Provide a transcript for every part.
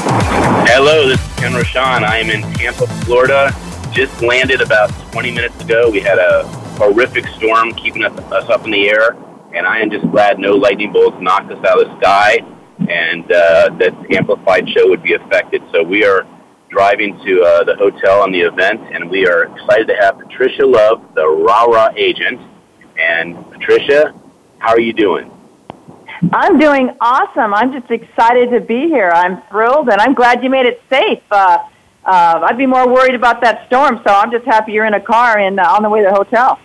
Hello, this is Ken Rochon. I am in Tampa, Florida. Just landed about 20 minutes ago. We had a horrific storm keeping us, us up in the air, and I am just glad no lightning bolts knocked us out of the sky and uh, that the Amplified show would be affected. So we are driving to uh, the hotel on the event, and we are excited to have Patricia Love, the Rah Rah agent. And Patricia, how are you doing? I'm doing awesome. I'm just excited to be here. I'm thrilled, and I'm glad you made it safe. Uh, uh, I'd be more worried about that storm, so I'm just happy you're in a car and uh, on the way to the hotel.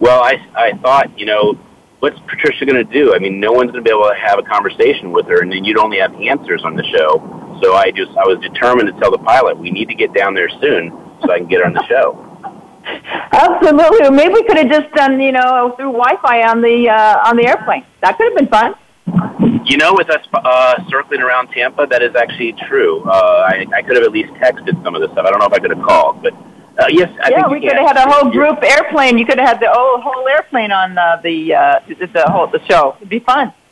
Well, I, I thought, you know, what's Patricia going to do? I mean, no one's going to be able to have a conversation with her, and then you'd only have answers on the show. So I just, I was determined to tell the pilot, we need to get down there soon so I can get on the show. Absolutely. Maybe we could have just done, you know, through Wi-Fi on the uh, on the airplane. That could have been fun. You know, with us uh, circling around Tampa, that is actually true. Uh, I, I could have at least texted some of this stuff. I don't know if I could have called, but uh, yes, I yeah, think we could have had a whole group airplane. You could have had the whole, whole airplane on uh, the uh, the whole the show. It'd be fun.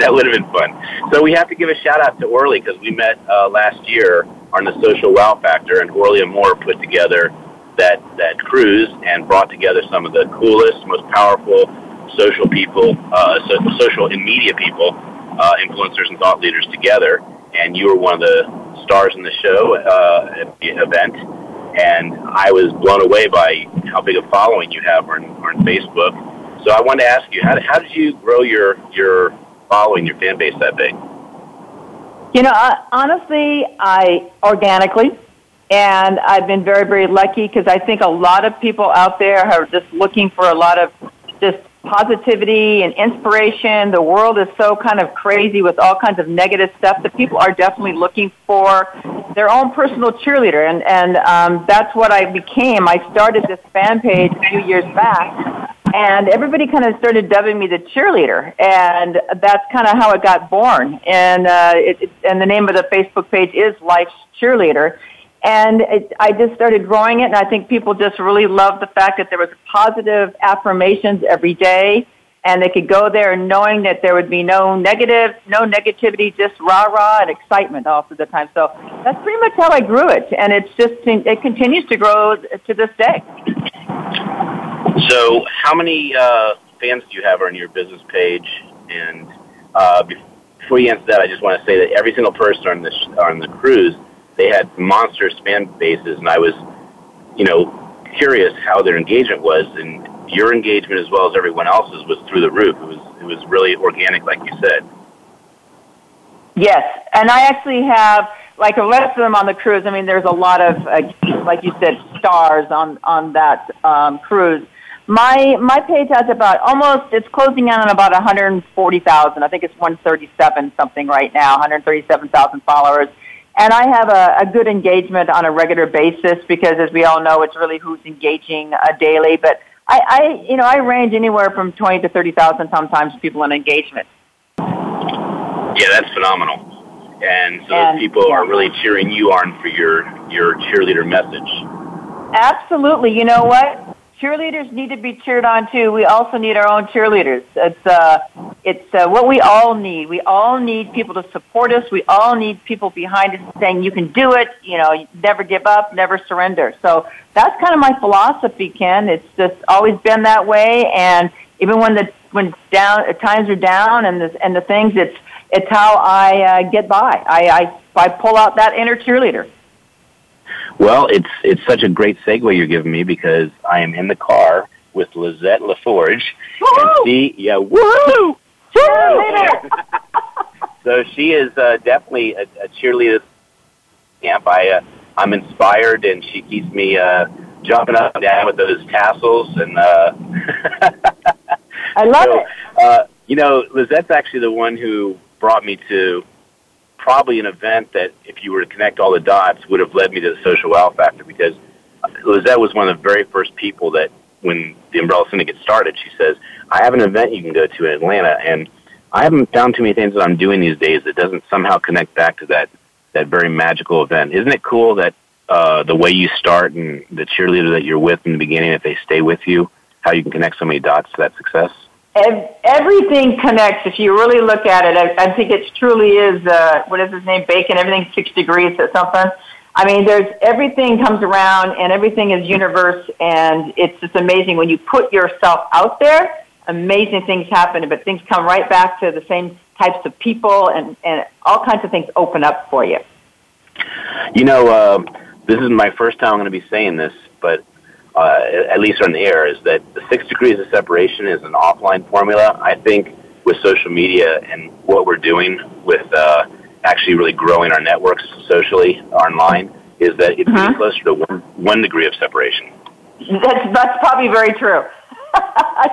that would have been fun. So we have to give a shout out to Orly because we met uh, last year on the Social Wow Factor, and Orly Amor put together that that cruise and brought together some of the coolest, most powerful social people, uh, so, social and media people, uh, influencers and thought leaders together. And you were one of the stars in the show uh, at the event. And I was blown away by how big a following you have on, on Facebook. So I wanted to ask you, how did, how did you grow your, your following, your fan base that big? You know, uh, honestly, I organically and I've been very, very lucky because I think a lot of people out there are just looking for a lot of just positivity and inspiration. The world is so kind of crazy with all kinds of negative stuff that people are definitely looking for their own personal cheerleader, and and um, that's what I became. I started this fan page a few years back, and everybody kind of started dubbing me the cheerleader, and that's kind of how it got born. And uh, it, and the name of the Facebook page is Life's Cheerleader and it, I just started growing it, and I think people just really loved the fact that there was positive affirmations every day, and they could go there knowing that there would be no negative, no negativity, just rah rah and excitement all through the time. So that's pretty much how I grew it, and it's just it continues to grow to this day. So, how many uh, fans do you have on your business page? And uh, before you answer that, I just want to say that every single person on the on the cruise they had monstrous fan bases, and I was, you know, curious how their engagement was, and your engagement as well as everyone else's was through the roof. It was it was really organic, like you said. Yes, and I actually have like the rest of them on the cruise. I mean, there's a lot of uh, like you said stars on on that um, cruise. My my page has about almost it's closing in on about 140,000. I think it's 137 something right now, 137,000 followers and I have a, a good engagement on a regular basis because, as we all know, it's really who's engaging uh, daily. But I, I, you know, I range anywhere from twenty to thirty thousand sometimes people in engagement. Yeah, that's phenomenal. And so and, people are really cheering you on for your your cheerleader message. Absolutely. You know what? Cheerleaders need to be cheered on too. We also need our own cheerleaders. It's uh, it's uh, what we all need. We all need people to support us. We all need people behind us saying you can do it. You know, never give up, never surrender. So that's kind of my philosophy, Ken. It's just always been that way. And even when the when down times are down and the and the things it's it's how I uh, get by. I, I I pull out that inner cheerleader. Well, it's it's such a great segue you're giving me because I am in the car with Lizette LaForge, Woo-hoo! and she yeah woo so she is uh, definitely a, a cheerleader camp. I uh, I'm inspired, and she keeps me uh, jumping up and down with those tassels, and uh, I love so, it. Uh, you know, Lizette's actually the one who brought me to probably an event that, if you were to connect all the dots, would have led me to the social wow factor because Lizette was one of the very first people that, when the Umbrella Syndicate started, she says, "I have an event you can go to in Atlanta," and I haven't found too many things that I'm doing these days that doesn't somehow connect back to that that very magical event. Isn't it cool that uh, the way you start and the cheerleader that you're with in the beginning, if they stay with you, how you can connect so many dots to that success? Ev- Everything connects. If you really look at it, I, I think it truly is. Uh, what is his name? Bacon. Everything's six degrees or something. I mean, there's everything comes around, and everything is universe, and it's just amazing when you put yourself out there. Amazing things happen, but things come right back to the same types of people, and and all kinds of things open up for you. You know, uh, this is my first time I'm going to be saying this, but uh, at least on the air, is that the six degrees of separation is an offline formula. I think with social media and what we're doing with uh, actually really growing our networks socially online, is that it's Mhm. getting closer to one, one degree of separation. That's that's probably very true.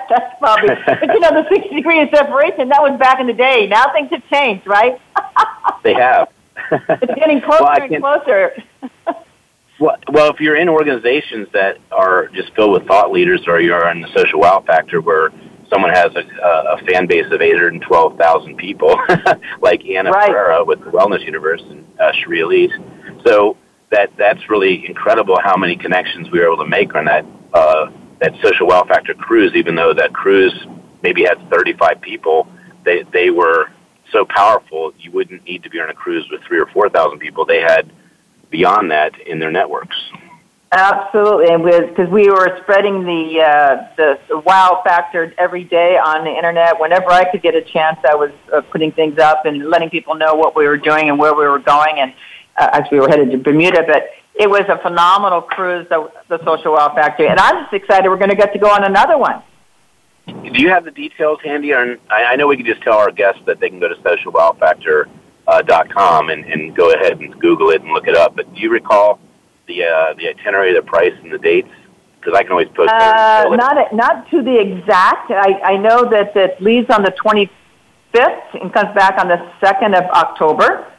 that's probably. But you know, the six degree of separation that was back in the day. Now things have changed, right? They have. It's getting closer Well, and closer. Well, well, if you're in organizations that are just filled with thought leaders, or you're in the social wow factor where someone has a, a fan base of 812,000 people, like Anna Right. Ferreira with the Wellness Universe and uh, Sharia Elise. So that that's really incredible how many connections we were able to make on that uh, that social wow factor cruise. Even though that cruise maybe had 35 people, they they were so powerful. You wouldn't need to be on a cruise with three or four thousand people. They had beyond that in their networks. Absolutely, and because we were spreading the, uh, the the wow factor every day on the internet. Whenever I could get a chance, I was uh, putting things up and letting people know what we were doing and where we were going, and uh, as we were headed to Bermuda. But it was a phenomenal cruise, the, the social wow factor, and I'm just excited we're going to get to go on another one. Do you have the details handy? On I, I know we can just tell our guests that they can go to socialwowfactor.com and, and go ahead and Google it and look it up. But do you recall the uh, the itinerary, the price, and the dates? Because I can always post Uh, that. Uh, not not to the exact. I, I know that it leaves on the 25th and comes back on the 2nd of October.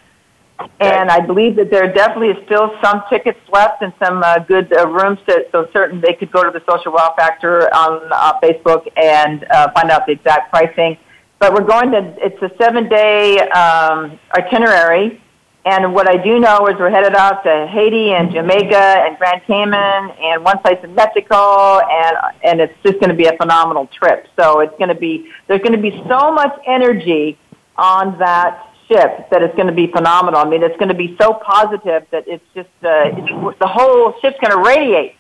And I believe that there definitely is still some tickets left and some uh, good uh, rooms. To, so certain they could go to the Social Wow Factor on uh, Facebook and uh, find out the exact pricing. But we're going to. It's a seven-day um, itinerary. And what I do know is we're headed out to Haiti and Jamaica and Grand Cayman and one place in Mexico, and and it's just going to be a phenomenal trip. So it's going to be there's going to be so much energy on that ship that it's going to be phenomenal. I mean, it's going to be so positive that it's just uh, it's, the whole ship's going to radiate.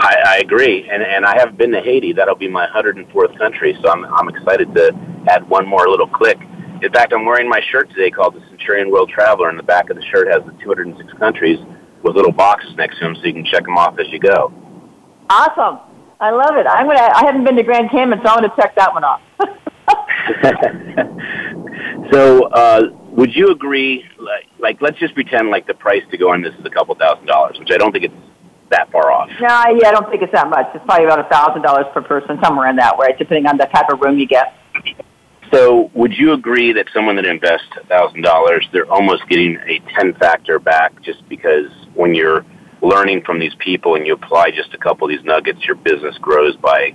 I, I agree, and and I haven't been to Haiti. That'll be my 104th country, so I'm I'm excited to add one more little click. In fact, I'm wearing my shirt today called the Centurion World Traveler, and the back of the shirt has the 206 countries with little boxes next to them, so you can check them off as you go. Awesome. I love it. I'm gonna. I haven't been to Grand Cayman, so I'm gonna check that one off. so, uh, would you agree? Like, like, let's just pretend like the price to go on this is a couple thousand dollars, which I don't think it's that far off. No, yeah, I don't think it's that much. It's probably about a thousand dollars per person, somewhere in that way, depending on the type of room you get. So, would you agree that someone that invests a thousand dollars, they're almost getting a ten factor back, just because when you're learning from these people and you apply just a couple of these nuggets, your business grows by,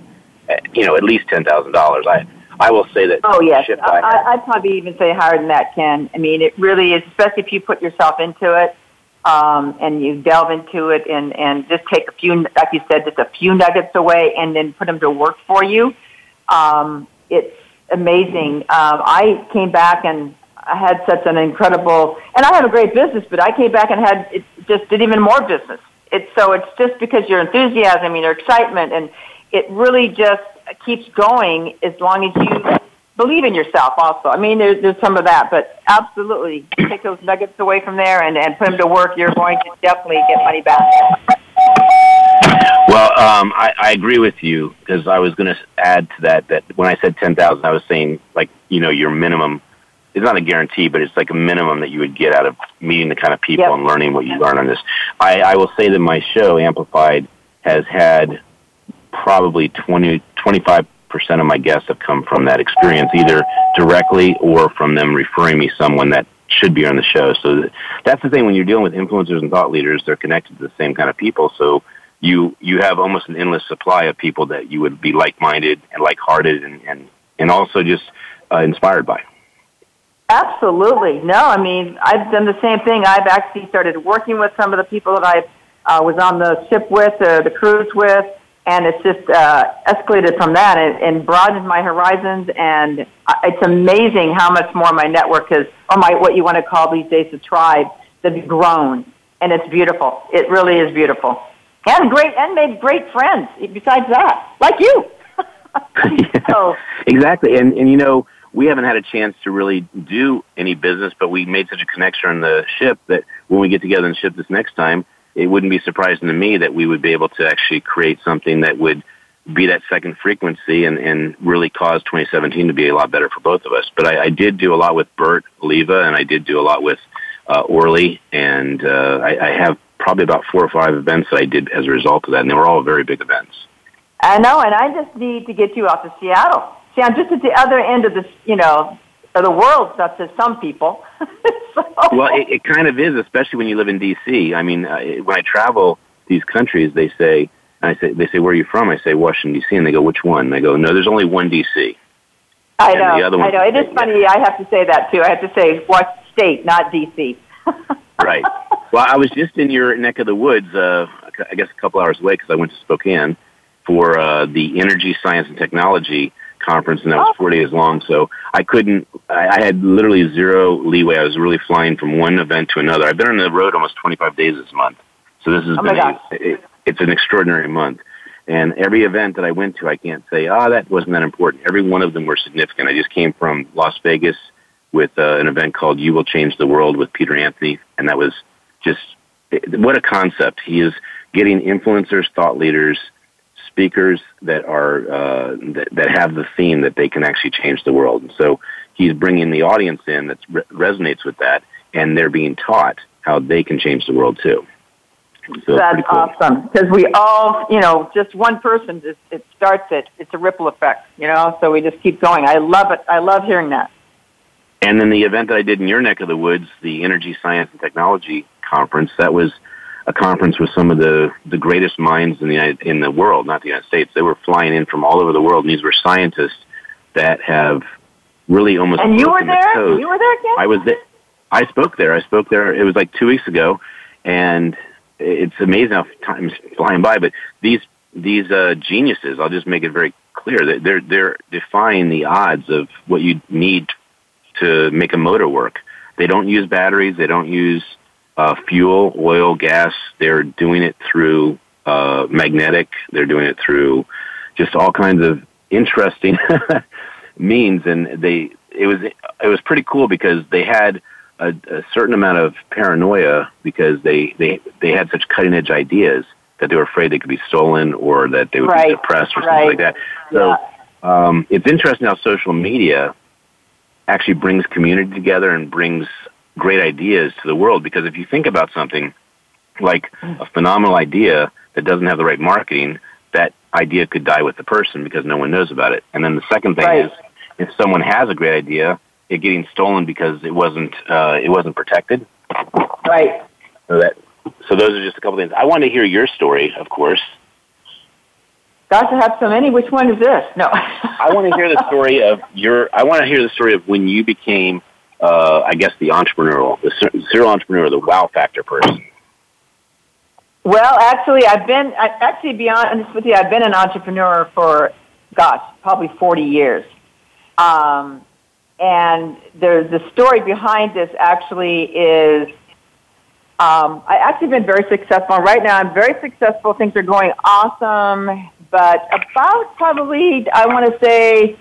eh, you know, at least ten thousand dollars. I I will say that. Oh yes, shift I, I, I, I'd probably even say higher than that, Ken. I mean, it really is, especially if you put yourself into it um, and you delve into it and and just take a few, like you said, just a few nuggets away and then put them to work for you. Um, it's amazing. Um, I came back and I had such an incredible, and I have a great business, but I came back and had it just did even more business. It's so it's just because your enthusiasm and your excitement and it really just keeps going as long as you believe in yourself also. I mean, there's, there's some of that, but absolutely take those nuggets away from there and, and put them to work. You're going to definitely get money back. Well, um, I, I agree with you because I was going to add to that that when I said 10,000, I was saying like, you know, your minimum it's not a guarantee, but it's like a minimum that you would get out of meeting the kind of people Yep. and learning what you learn on this. I, I will say that my show, Amplified, has had probably 20, 25% of my guests have come from that experience, either directly or from them referring me someone that should be on the show. So that's the thing when you're dealing with influencers and thought leaders, they're connected to the same kind of people. So you, you have almost an endless supply of people that you would be like-minded and like-hearted and, and, and also just uh, inspired by. Absolutely. No, I mean, I've done the same thing. I've actually started working with some of the people that I uh, was on the ship with, uh, the cruise with, and it's just uh, escalated from that and, and broadened my horizons. And it's amazing how much more my network is, or my what you want to call these days the tribe, that has grown. And it's beautiful. It really is beautiful. And great, and made great friends besides that, like you. so, exactly. And and you know, we haven't had a chance to really do any business, but we made such a connection on the ship that when we get together and ship this next time, it wouldn't be surprising to me that we would be able to actually create something that would be that second frequency and, and really cause 2017 to be a lot better for both of us. But I, I did do a lot with Bert Oliva, and I did do a lot with uh, Orly, and uh, I, I have probably about four or five events that I did as a result of that, and they were all very big events. I know, and I just need to get you out to Seattle. See, I'm just at the other end of this, you know, of the world, not to some people. so, Well, it, it kind of is, especially when you live in D.C. I mean, uh, when I travel these countries, they say, I say, they say, where are you from? I say Washington D.C. and they go, which one? And I go, no, there's only one D.C. I and know, the other one, I know. It is funny. I have to say that too. I have to say, what state, not D.C. right. Well, I was just in your neck of the woods, uh, I guess a couple hours away because I went to Spokane for uh, the Energy Science and Technology conference, and that was Oh. four days long. So I couldn't. I, I had literally zero leeway. I was really flying from one event to another. I've been on the road almost 25 days this month, so this has Oh been. A, it, it's an extraordinary month. And every event that I went to, I can't say, ah, that wasn't that important. Every one of them were significant. I just came from Las Vegas with uh, an event called "You Will Change the World" with Peter Anthony, and that was just what a concept. He is getting influencers, thought leaders, speakers that are uh, that, that have the theme that they can actually change the world. And so he's bringing the audience in that re- resonates with that, and they're being taught how they can change the world too. So That's cool. awesome because we all, you know, just one person, just, it starts it. It's a ripple effect, you know. So we just keep going. I love it. I love hearing that. And then the event that I did in your neck of the woods, the Energy Science and Technology Conference, that was a conference with some of the, the greatest minds in the United, in the world, not the United States. They were flying in from all over the world, and these were scientists that have really almost And you were broken the there. You were there, Ken. I was there. I spoke there. I spoke there. It was like two weeks ago, and it's amazing how time's flying by. But these these uh, geniuses, I'll just make it very clear that they're they're defying the odds of what you need to make a motor work. They don't use batteries. They don't use uh, fuel, oil, gas. They're doing it through uh, magnetic. They're doing it through just all kinds of interesting means. And they it was it was pretty cool because they had a, a certain amount of paranoia because they they they had such cutting edge ideas that they were afraid they could be stolen or that they would Right, be suppressed or something like that. So um, it's interesting how social media actually brings community together and brings great ideas to the world because if you think about something like a phenomenal idea that doesn't have the right marketing, that idea could die with the person because no one knows about it. And then the second thing Right. is if someone has a great idea, it getting stolen because it wasn't uh, it wasn't protected. Right. So that so those are just a couple things. I want to hear your story, of course. Gosh, I have so many. Which one is this? No. I want to hear the story of your. I want to hear the story of when you became, uh, I guess, the entrepreneurial, the ser- serial entrepreneur, the wow factor person. Well, actually, I've been, actually, to be honest with you, I've been an entrepreneur for, gosh, probably 40 years. Um, and there's the story behind this actually is um, I actually been very successful. Right now, I'm very successful. Things are going awesome. but about probably I want to say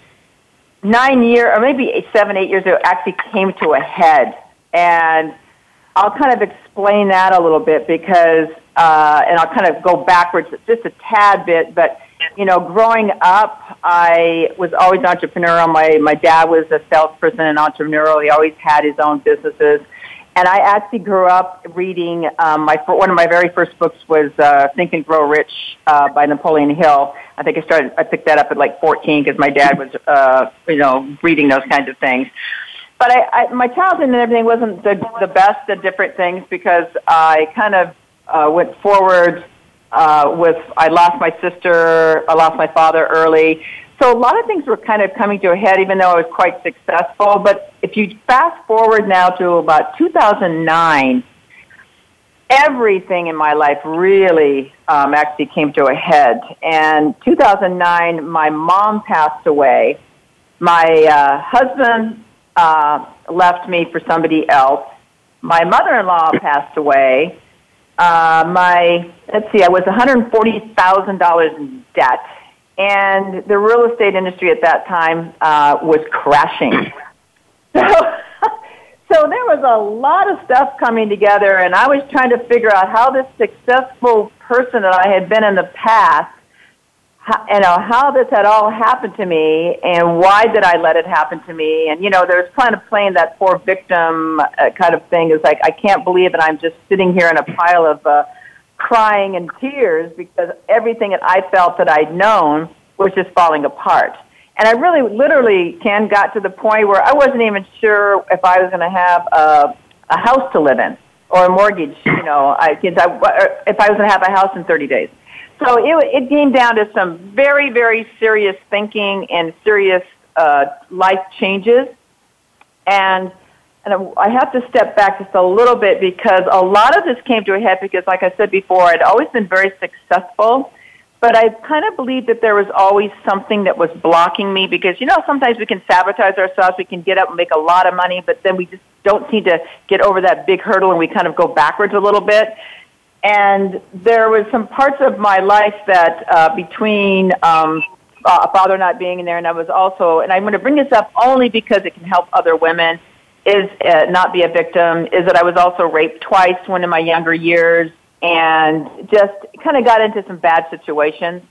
nine year or maybe seven, eight years ago, actually came to a head, and I'll kind of explain that a little bit because, uh, and I'll kind of go backwards just a tad bit, but you know, growing up, I was always entrepreneurial. My my dad was a salesperson and entrepreneurial. He always had his own businesses, and I actually grew up reading. Um, my one of my very first books was uh, Think and Grow Rich uh, by Napoleon Hill. I think I started. I picked that up at like 14 because my dad was, uh, you know, reading those kinds of things. But I, I, my childhood and everything wasn't the the best of different things because I kind of uh, went forward uh, with. I lost my sister. I lost my father early. So a lot of things were kind of coming to a head, even though I was quite successful. But if you fast forward now to about 2009, everything in my life really um, actually came to a head. And 2009, my mom passed away. My uh, husband uh, left me for somebody else. My mother-in-law passed away. Uh, my let's see, I was $140,000 in debt and the real estate industry at that time uh, was crashing. so, so there was a lot of stuff coming together, and I was trying to figure out how this successful person that I had been in the past, how, you know, how this had all happened to me, and why did I let it happen to me? And you know, there's kind of playing that poor victim uh, kind of thing. Is like I can't believe that I'm just sitting here in a pile of. Uh, crying in tears because everything that I felt that I'd known was just falling apart. And I really, literally, Ken, got to the point where I wasn't even sure if I was going to have a, a house to live in or a mortgage, you know, I, I, if I was going to have a house in 30 days. So it, it came down to some very, very serious thinking and serious uh, life changes. And and I have to step back just a little bit because a lot of this came to a head because, like I said before, I'd always been very successful, but I kind of believed that there was always something that was blocking me because, you know, sometimes we can sabotage ourselves, we can get up and make a lot of money, but then we just don't seem to get over that big hurdle and we kind of go backwards a little bit. And there was some parts of my life that uh, between um, a father not being in there, and I was also, and I'm going to bring this up only because it can help other women is uh, not be a victim is that I was also raped twice when in my younger years and just kind of got into some bad situations.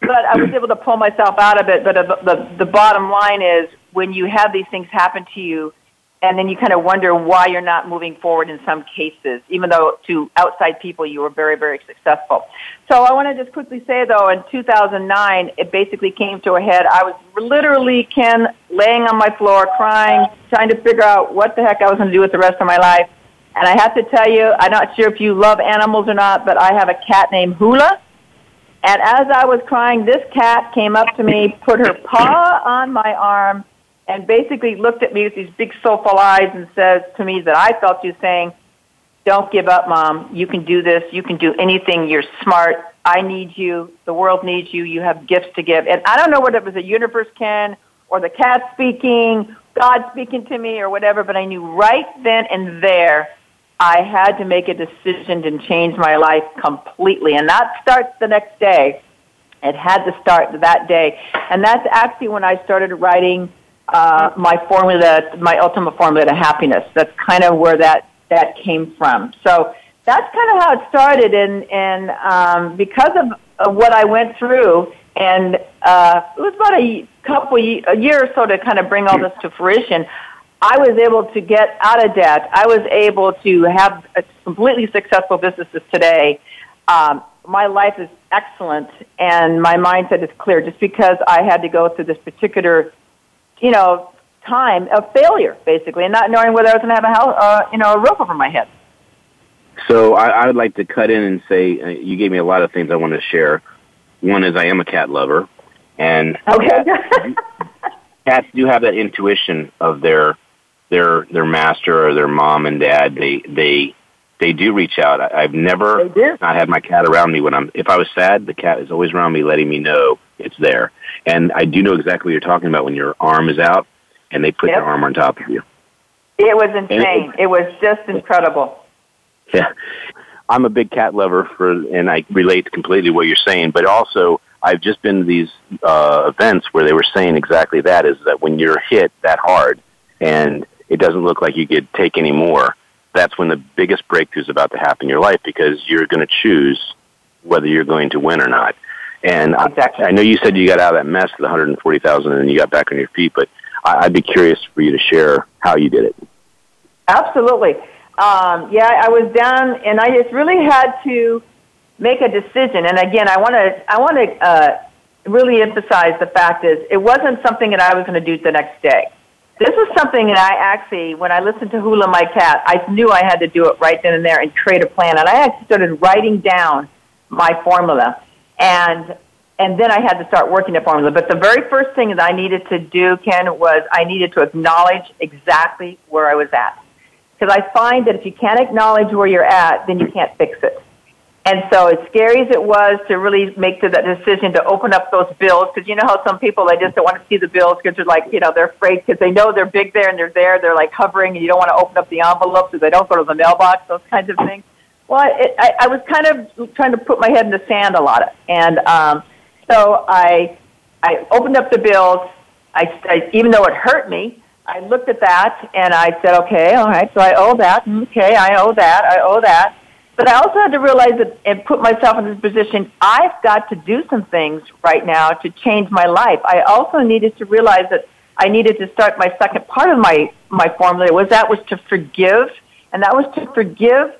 But I was able to pull myself out of it. But the, the, the bottom line is when you have these things happen to you, and then you kind of wonder why you're not moving forward in some cases, even though to outside people you were very, very successful. So I want to just quickly say though, in 2009, it basically came to a head. I was literally, Ken, laying on my floor crying, trying to figure out what the heck I was going to do with the rest of my life. And I have to tell you, I'm not sure if you love animals or not, but I have a cat named Hula. And as I was crying, this cat came up to me, put her paw on my arm, and basically looked at me with these big soulful eyes and says to me that I felt you saying, don't give up, mom. You can do this. You can do anything. You're smart. I need you. The world needs you. You have gifts to give. And I don't know whether it was the universe, Ken, or the cat speaking, God speaking to me, or whatever, but I knew right then and there I had to make a decision to change my life completely. And that starts the next day. It had to start that day. And that's actually when I started writing uh, my formula, my ultimate formula to happiness. That's kind of where that that came from. So that's kind of how it started, and and um, because of, of what I went through, and uh, it was about a couple a year or so to kind of bring all this to fruition. I was able to get out of debt. I was able to have a completely successful businesses today. Um, my life is excellent, and my mindset is clear. Just because I had to go through this particular you know, time of failure, basically, and not knowing whether I was going to have a house, uh, you know, a roof over my head. So I, I would like to cut in and say uh, you gave me a lot of things I want to share. One is I am a cat lover, and okay. cats, cats do have that intuition of their their their master or their mom and dad. They they they do reach out. I, I've never not had my cat around me when I'm. If I was sad, the cat is always around me, letting me know it's there. And I do know exactly what you're talking about when your arm is out and they put yep. their arm on top of you. It was insane. It, it was just incredible. Yeah. I'm a big cat lover for, and I relate completely what you're saying. But also, I've just been to these uh, events where they were saying exactly that: is that when you're hit that hard and it doesn't look like you could take any more, that's when the biggest breakthrough is about to happen in your life because you're going to choose whether you're going to win or not. And exactly. I, I know you said you got out of that mess, the 140,000, and you got back on your feet, but I, I'd be curious for you to share how you did it. Absolutely. Um, yeah, I was down, and I just really had to make a decision. And again, I want to I want to uh, really emphasize the fact is it wasn't something that I was going to do the next day. This was something that I actually, when I listened to Hula My Cat, I knew I had to do it right then and there and create a plan. And I actually started writing down my formula, and and then I had to start working the formula. But the very first thing that I needed to do, Ken, was I needed to acknowledge exactly where I was at. Because I find that if you can't acknowledge where you're at, then you can't fix it. And so, as scary as it was to really make the, that decision to open up those bills, because you know how some people they just don't want to see the bills because they're like, you know, they're afraid because they know they're big there and they're there, they're like hovering, and you don't want to open up the envelope so they don't go to the mailbox, those kinds of things. Well, it, I, I was kind of trying to put my head in the sand a lot, of, and um, so I I opened up the bills. I, I even though it hurt me, I looked at that and I said, okay, all right, so I owe that. Okay, I owe that. I owe that. But I also had to realize that and put myself in this position. I've got to do some things right now to change my life. I also needed to realize that I needed to start my second part of my my formula was that was to forgive, and that was to forgive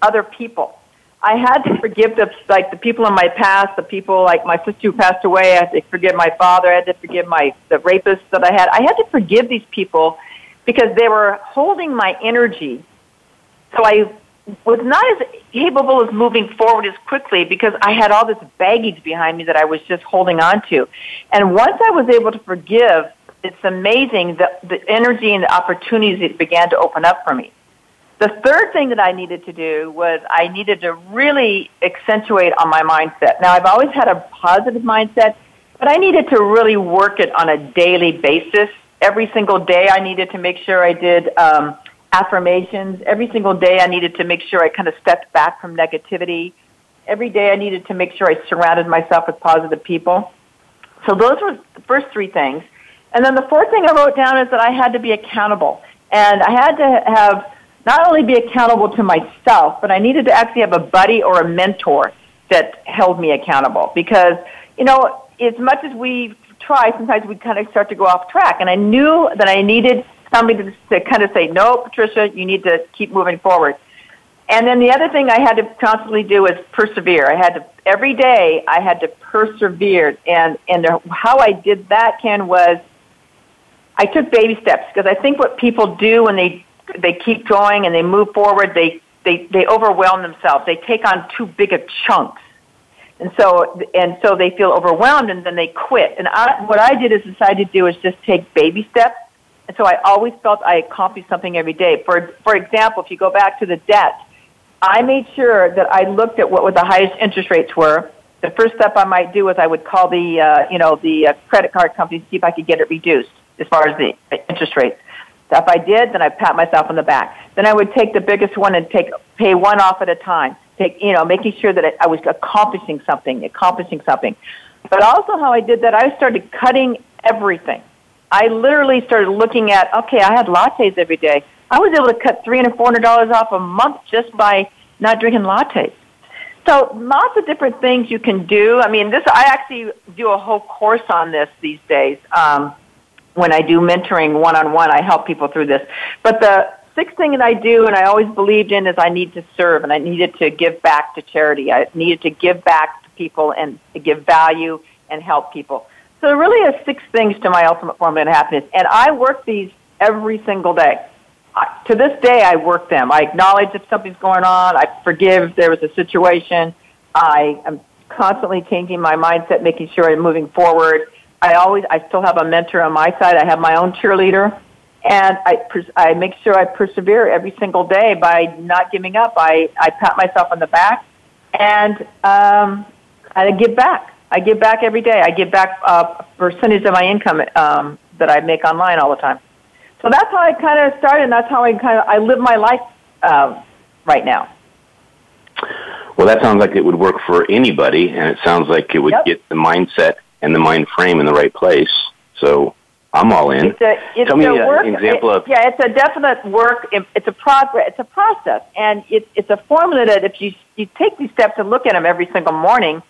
other people. I had to forgive the like the people in my past, the people like my sister who passed away. I had to forgive my father. I had to forgive my the rapists that I had. I had to forgive these people because they were holding my energy. So I was not as capable of moving forward as quickly because I had all this baggage behind me that I was just holding on to. And once I was able to forgive, it's amazing the, the energy and the opportunities that began to open up for me. The third thing that I needed to do was I needed to really accentuate on my mindset. Now, I've always had a positive mindset, but I needed to really work it on a daily basis. Every single day, I needed to make sure I did um, affirmations. Every single day, I needed to make sure I kind of stepped back from negativity. Every day, I needed to make sure I surrounded myself with positive people. So those were the first three things. And then the fourth thing I wrote down is that I had to be accountable. And I had to have not only be accountable to myself, but I needed to actually have a buddy or a mentor that held me accountable. Because, you know, as much as we try, sometimes we kind of start to go off track. And I knew that I needed somebody to, to kind of say, no, Patricia, you need to keep moving forward. And then the other thing I had to constantly do was persevere. I had to every day I had to persevere, and and how I did that, Ken, was I took baby steps because I think what people do when they they keep going and they move forward, they they they overwhelm themselves. They take on too big of chunks, and so and so they feel overwhelmed and then they quit. And I, what I did is decided to do is just take baby steps and so I always felt I accomplished something every day. For, for example, if you go back to the debt, I made sure that I looked at what, the highest interest rates were. The first step I might do is I would call the, uh, you know, the uh, credit card company to see if I could get it reduced as far as the interest rates. So if I did, then I pat myself on the back. Then I would take the biggest one and take pay one off at a time. Take, you know, making sure that I was accomplishing something, accomplishing something. But also how I did that, I started cutting everything. I literally started looking at, okay, I had lattes every day. I was able to cut three hundred, four hundred dollars off a month just by not drinking lattes. So lots of different things you can do. I mean, this I actually do a whole course on this these days. Um, when I do mentoring one on one, I help people through this. But the sixth thing that I do, and I always believed in, is I need to serve, and I needed to give back to charity. I needed to give back to people and to give value and help people. So there really is six things to my ultimate formula of happiness, and I work these every single day. I, to this day, I work them. I acknowledge if something's going on. I forgive if there was a situation. I am constantly changing my mindset, making sure I'm moving forward. I always, I still have a mentor on my side. I have my own cheerleader, and I, I make sure I persevere every single day by not giving up. I, I pat myself on the back, and um, I give back. I give back every day. I give back a percentage of my income um, that I make online all the time. So that's how I kind of started, and that's how I kind of I live my life uh, right now. Well, that sounds like it would work for anybody, and it sounds like it would Yep. get the mindset and the mind frame in the right place. So I'm all in. It's a, it's Tell me a uh, work, an example it- of yeah, it's a definite work. it- It's a progress. It's a process, and it's it's a formula that if you you take these steps and look at them every single morning,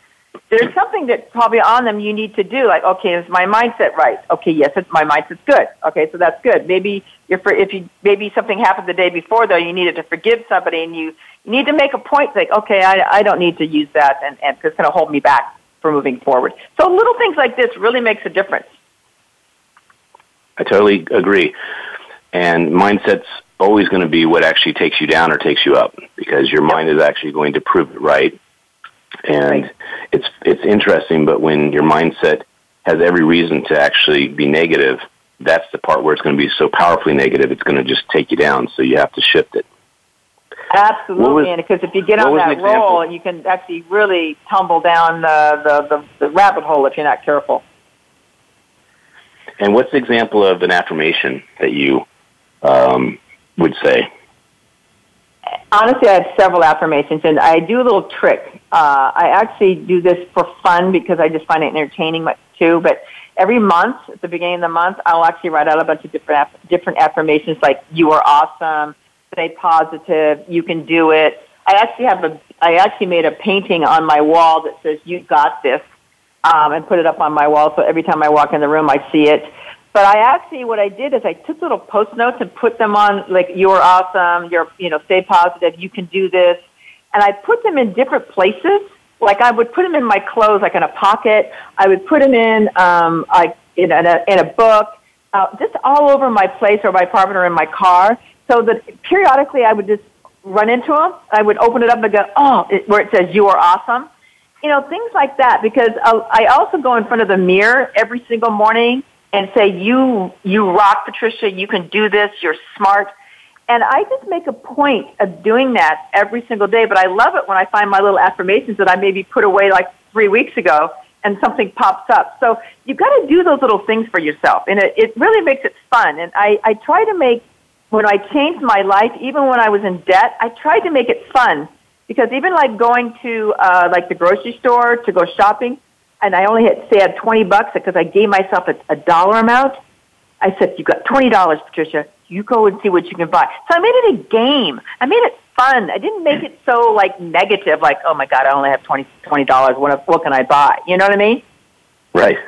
there's something that probably on them you need to do. Like, okay, is my mindset right? Okay, yes, it's, my mindset's good. Okay, so that's good. Maybe for, if you maybe something happened the day before though, you needed to forgive somebody, and you you need to make a point like, okay, I I don't need to use that, and and it's going to hold me back for moving forward. So little things like this really makes a difference. I totally agree. And mindset's always going to be what actually takes you down or takes you up because your mind is actually going to prove it right. And Right. it's it's interesting, but when your mindset has every reason to actually be negative, that's the part where it's going to be so powerfully negative, it's going to just take you down. So you have to shift it. Absolutely, was- and because if you get on that roll, you can actually really tumble down the, the, the, the rabbit hole if you're not careful. And what's the example of an affirmation that you um, would say? Honestly, I have several affirmations, and I do a little trick. Uh, I actually do this for fun because I just find it entertaining too. But every month, at the beginning of the month, I'll actually write out a bunch of different different affirmations like "You are awesome," "Stay positive," "You can do it." I actually have a I actually made a painting on my wall that says "You got this," um, and put it up on my wall so every time I walk in the room, I see it. But I actually, what I did is I took little post notes and put them on, like, you're awesome, you're, you know, stay positive, you can do this. And I put them in different places. Like, I would put them in my clothes, like in a pocket. I would put them in, um, like, in a, in a book, uh, just all over my place or my apartment or in my car. So that periodically I would just run into them. I would open it up and go, oh, it, where it says, you are awesome you know, things like that. Because I, I also go in front of the mirror every single morning and say, "You, you rock, Patricia. You can do this. You're smart." And I just make a point of doing that every single day. But I love it when I find my little affirmations that I maybe put away like three weeks ago, and something pops up. So you've got to do those little things for yourself, and it, it really makes it fun. And I, I try to make when I changed my life, even when I was in debt, I tried to make it fun because even like going to uh, like the grocery store to go shopping, and I only had say I had twenty bucks because I gave myself a, a dollar amount. I said, "You got twenty dollars, Patricia. You go and see what you can buy." So I made it a game. I made it fun. I didn't make it so like negative, like, "Oh my God, I only have twenty twenty dollars. What what can I buy?" You know what I mean? Right.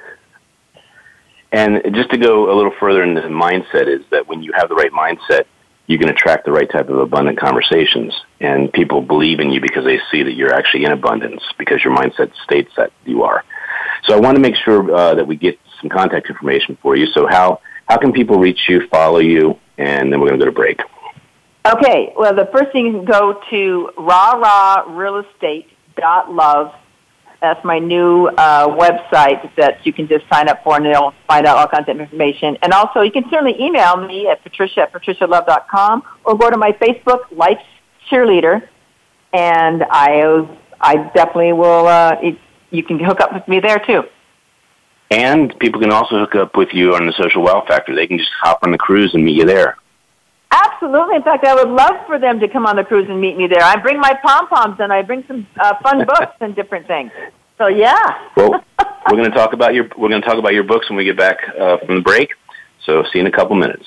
And just to go a little further into the mindset is that when you have the right mindset, you can attract the right type of abundant conversations. And people believe in you because they see that you're actually in abundance because your mindset states that you are. So I want to make sure uh, that we get some contact information for you. So how, how can people reach you, follow you, and then we're going to go to break. Okay. Well, the first thing you can go to rah-rah-real-estate.love. That's my new uh, website that you can just sign up for, and it'll find out all kinds of information. And also, you can certainly email me at patricia at patricialove.com or go to my Facebook, Life's Cheerleader, and I, I definitely will. Uh, it, you can hook up with me there too. And people can also hook up with you on the Social Wow Factor. They can just hop on the cruise and meet you there. Absolutely. In fact, I would love for them to come on the cruise and meet me there. I bring my pom poms and I bring some uh, fun books and different things. So yeah. Well, we're going to talk about your we're going to talk about your books when we get back uh, from the break. So see you in a couple minutes.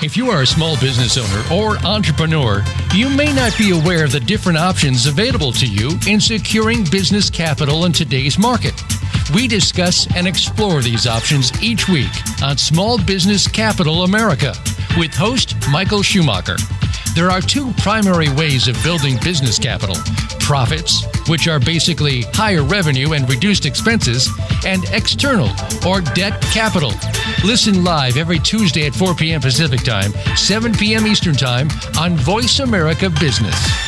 If you are a small business owner or entrepreneur, you may not be aware of the different options available to you in securing business capital in today's market. We discuss and explore these options each week on Small Business Capital America with host Michael Schumacher. There are two primary ways of building business capital profits, which are basically higher revenue and reduced expenses, and external or debt capital. Listen live every Tuesday at 4 p.m. Pacific Time, 7 p.m. Eastern Time on Voice America Business.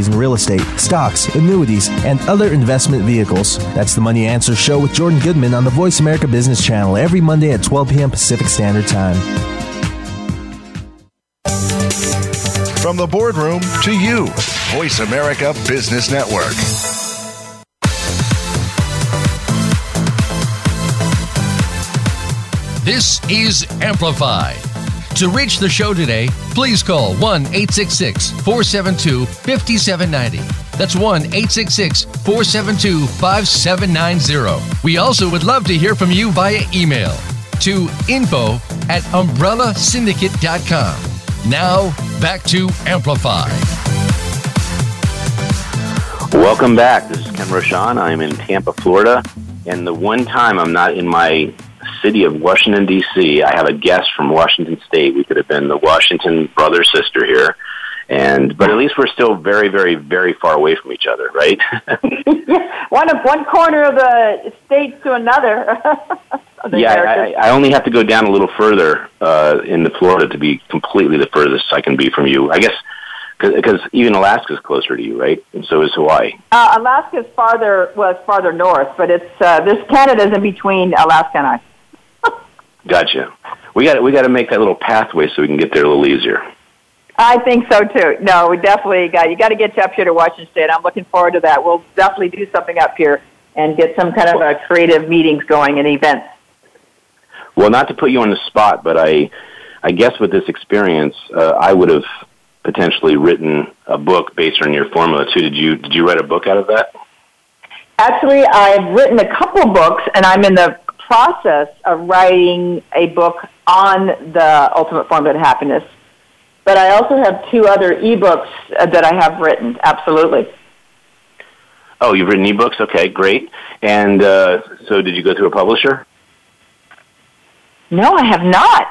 in real estate, stocks, annuities, and other investment vehicles. That's the Money Answer Show with Jordan Goodman on the Voice America Business Channel every Monday at 12 p.m. Pacific Standard Time. From the boardroom to you, Voice America Business Network. This is Amplified. To reach the show today, please call 1 866 472 5790. That's 1 866 472 5790. We also would love to hear from you via email to info at umbrellasyndicate.com. Now, back to Amplify. Welcome back. This is Ken Rochon. I'm in Tampa, Florida. And the one time I'm not in my city of Washington, D.C., I have a guest from Washington State. We could have been the Washington brother sister here. And but at least we're still very, very, very far away from each other, right? one of one corner of the state to another. yeah, I, I only have to go down a little further uh, into Florida to be completely the furthest I can be from you. I guess because even Alaska is closer to you, right? And so is Hawaii. Uh, Alaska's farther was farther north, but it's uh, this Canada's in between Alaska and I. Gotcha. We got we got to make that little pathway so we can get there a little easier. I think so too. No, we definitely got you got to get you up here to Washington State. I'm looking forward to that. We'll definitely do something up here and get some kind of a creative meetings going and events. Well, not to put you on the spot, but I I guess with this experience, uh, I would have potentially written a book based on your formula too. Did you did you write a book out of that? Actually, I've written a couple books, and I'm in the process of writing a book on the ultimate formula to happiness. But I also have two other ebooks uh, that I have written. Absolutely. Oh, you've written ebooks? Okay, great. And uh, so, did you go through a publisher? No, I have not.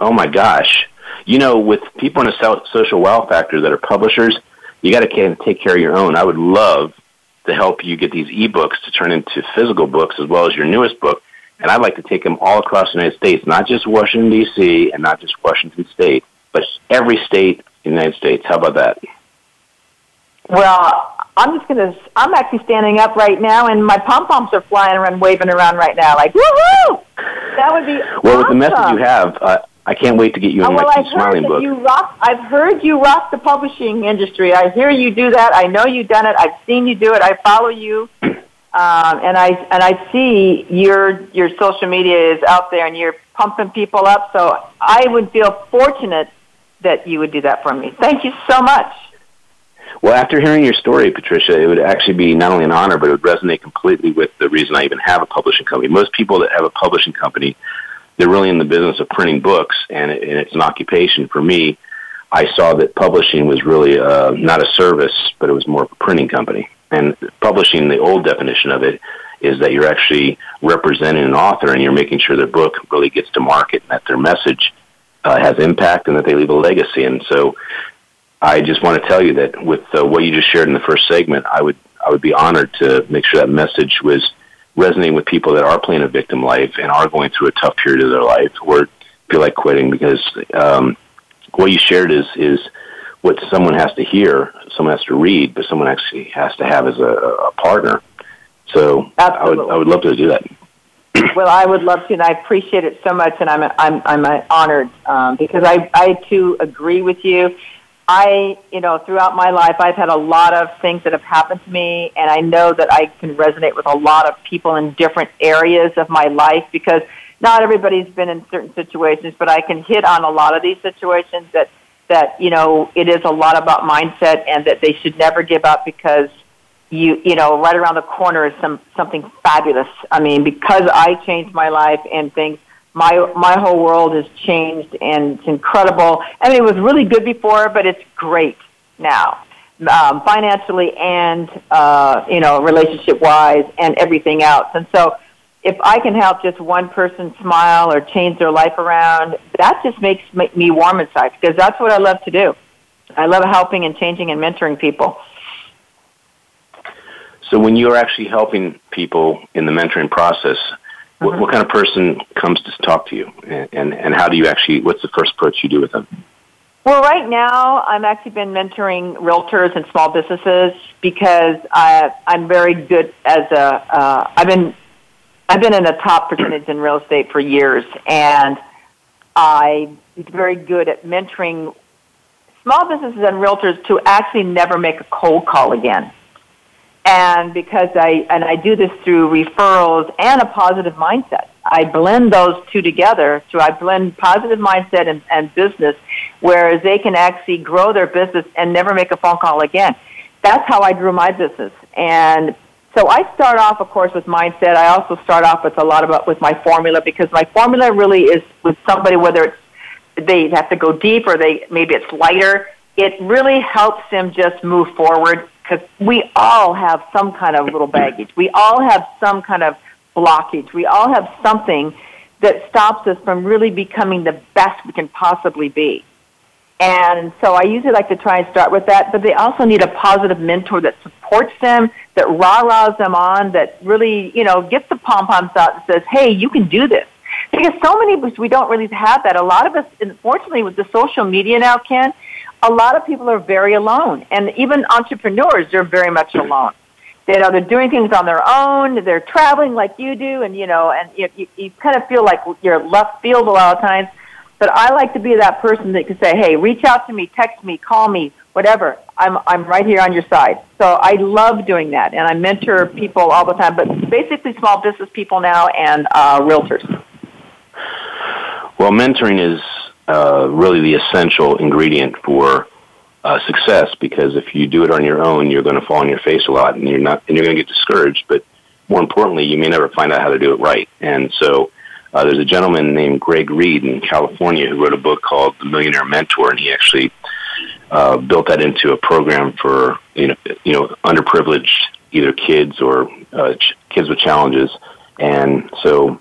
Oh my gosh! You know, with people in a social wow factor that are publishers, you got to take care of your own. I would love to help you get these ebooks to turn into physical books as well as your newest book. And I'd like to take them all across the United States, not just Washington, D.C., and not just Washington State, but every state in the United States. How about that? Well, I'm just going to, I'm actually standing up right now, and my pom poms are flying around, waving around right now, like, woohoo! That would be Well, awesome. with the message you have, uh, I can't wait to get you in oh, well, my I've Smiling heard book. You rock, I've heard you rock the publishing industry. I hear you do that. I know you've done it. I've seen you do it. I follow you, um, and I and I see your your social media is out there, and you're pumping people up. So I would feel fortunate that you would do that for me. Thank you so much. Well, after hearing your story, Patricia, it would actually be not only an honor, but it would resonate completely with the reason I even have a publishing company. Most people that have a publishing company they're really in the business of printing books, and, it, and it's an occupation. For me, I saw that publishing was really uh, not a service, but it was more of a printing company. And publishing, the old definition of it, is that you're actually representing an author and you're making sure their book really gets to market and that their message uh, has impact and that they leave a legacy. And so, I just want to tell you that with uh, what you just shared in the first segment, I would I would be honored to make sure that message was resonating with people that are playing a victim life and are going through a tough period of their life or feel like quitting because um, what you shared is is what someone has to hear, someone has to read, but someone actually has to have as a, a partner. So Absolutely. I would I would love to do that. well, I would love to, and I appreciate it so much, and I'm I'm I'm honored um, because I I too agree with you. I, you know, throughout my life, I've had a lot of things that have happened to me, and I know that I can resonate with a lot of people in different areas of my life because not everybody's been in certain situations, but I can hit on a lot of these situations that that you know it is a lot about mindset and that they should never give up because you you know right around the corner is some something fabulous. I mean, because I changed my life and things my my whole world has changed and it's incredible. I mean, it was really good before, but it's great now, um, financially and uh, you know relationship wise and everything else. And so, if I can help just one person smile or change their life around, that just makes me warm inside because that's what I love to do. I love helping and changing and mentoring people. So when you're actually helping people in the mentoring process, what, what, kind of person comes to talk to you, and, and, and how do you actually? What's the first approach you do with them? Well, right now I'm actually been mentoring realtors and small businesses because I, I'm very good as a. Uh, I've been I've been in the top percentage in real estate for years, and I'm very good at mentoring small businesses and realtors to actually never make a cold call again and because I and I do this through referrals and a positive mindset. I blend those two together. So I blend positive mindset and, and business, whereas they can actually grow their business and never make a phone call again. That's how I grew my business. And so I start off, of course, with mindset. I also start off with a lot about with my formula because my formula really is with somebody whether it's they have to go deep or they maybe it's lighter. It really helps them just move forward because we all have some kind of little baggage. We all have some kind of blockage. We all have something that stops us from really becoming the best we can possibly be. And so I usually like to try and start with that, but they also need a positive mentor that supports them, that rah-rahs them on, that really, you know, gets the pom-poms out and says, hey, you can do this. Because so many of us, we don't really have that. A lot of us, unfortunately, with the social media now, Ken, a lot of people are very alone, and even entrepreneurs, they're very much alone. You know, they're doing things on their own. They're traveling like you do, and you know, and you, you, you kind of feel like you're left field a lot of times. But I like to be that person that can say, "Hey, reach out to me, text me, call me, whatever. I'm I'm right here on your side." So I love doing that, and I mentor people all the time. But basically, small business people now and uh, realtors. Well, mentoring is uh, really the essential ingredient for uh, success because if you do it on your own, you're going to fall on your face a lot and you're not, and you're going to get discouraged. But more importantly, you may never find out how to do it right. And so, uh, there's a gentleman named Greg Reid in California who wrote a book called The Millionaire Mentor, and he actually uh, built that into a program for you know you know underprivileged either kids or uh, ch- kids with challenges. And so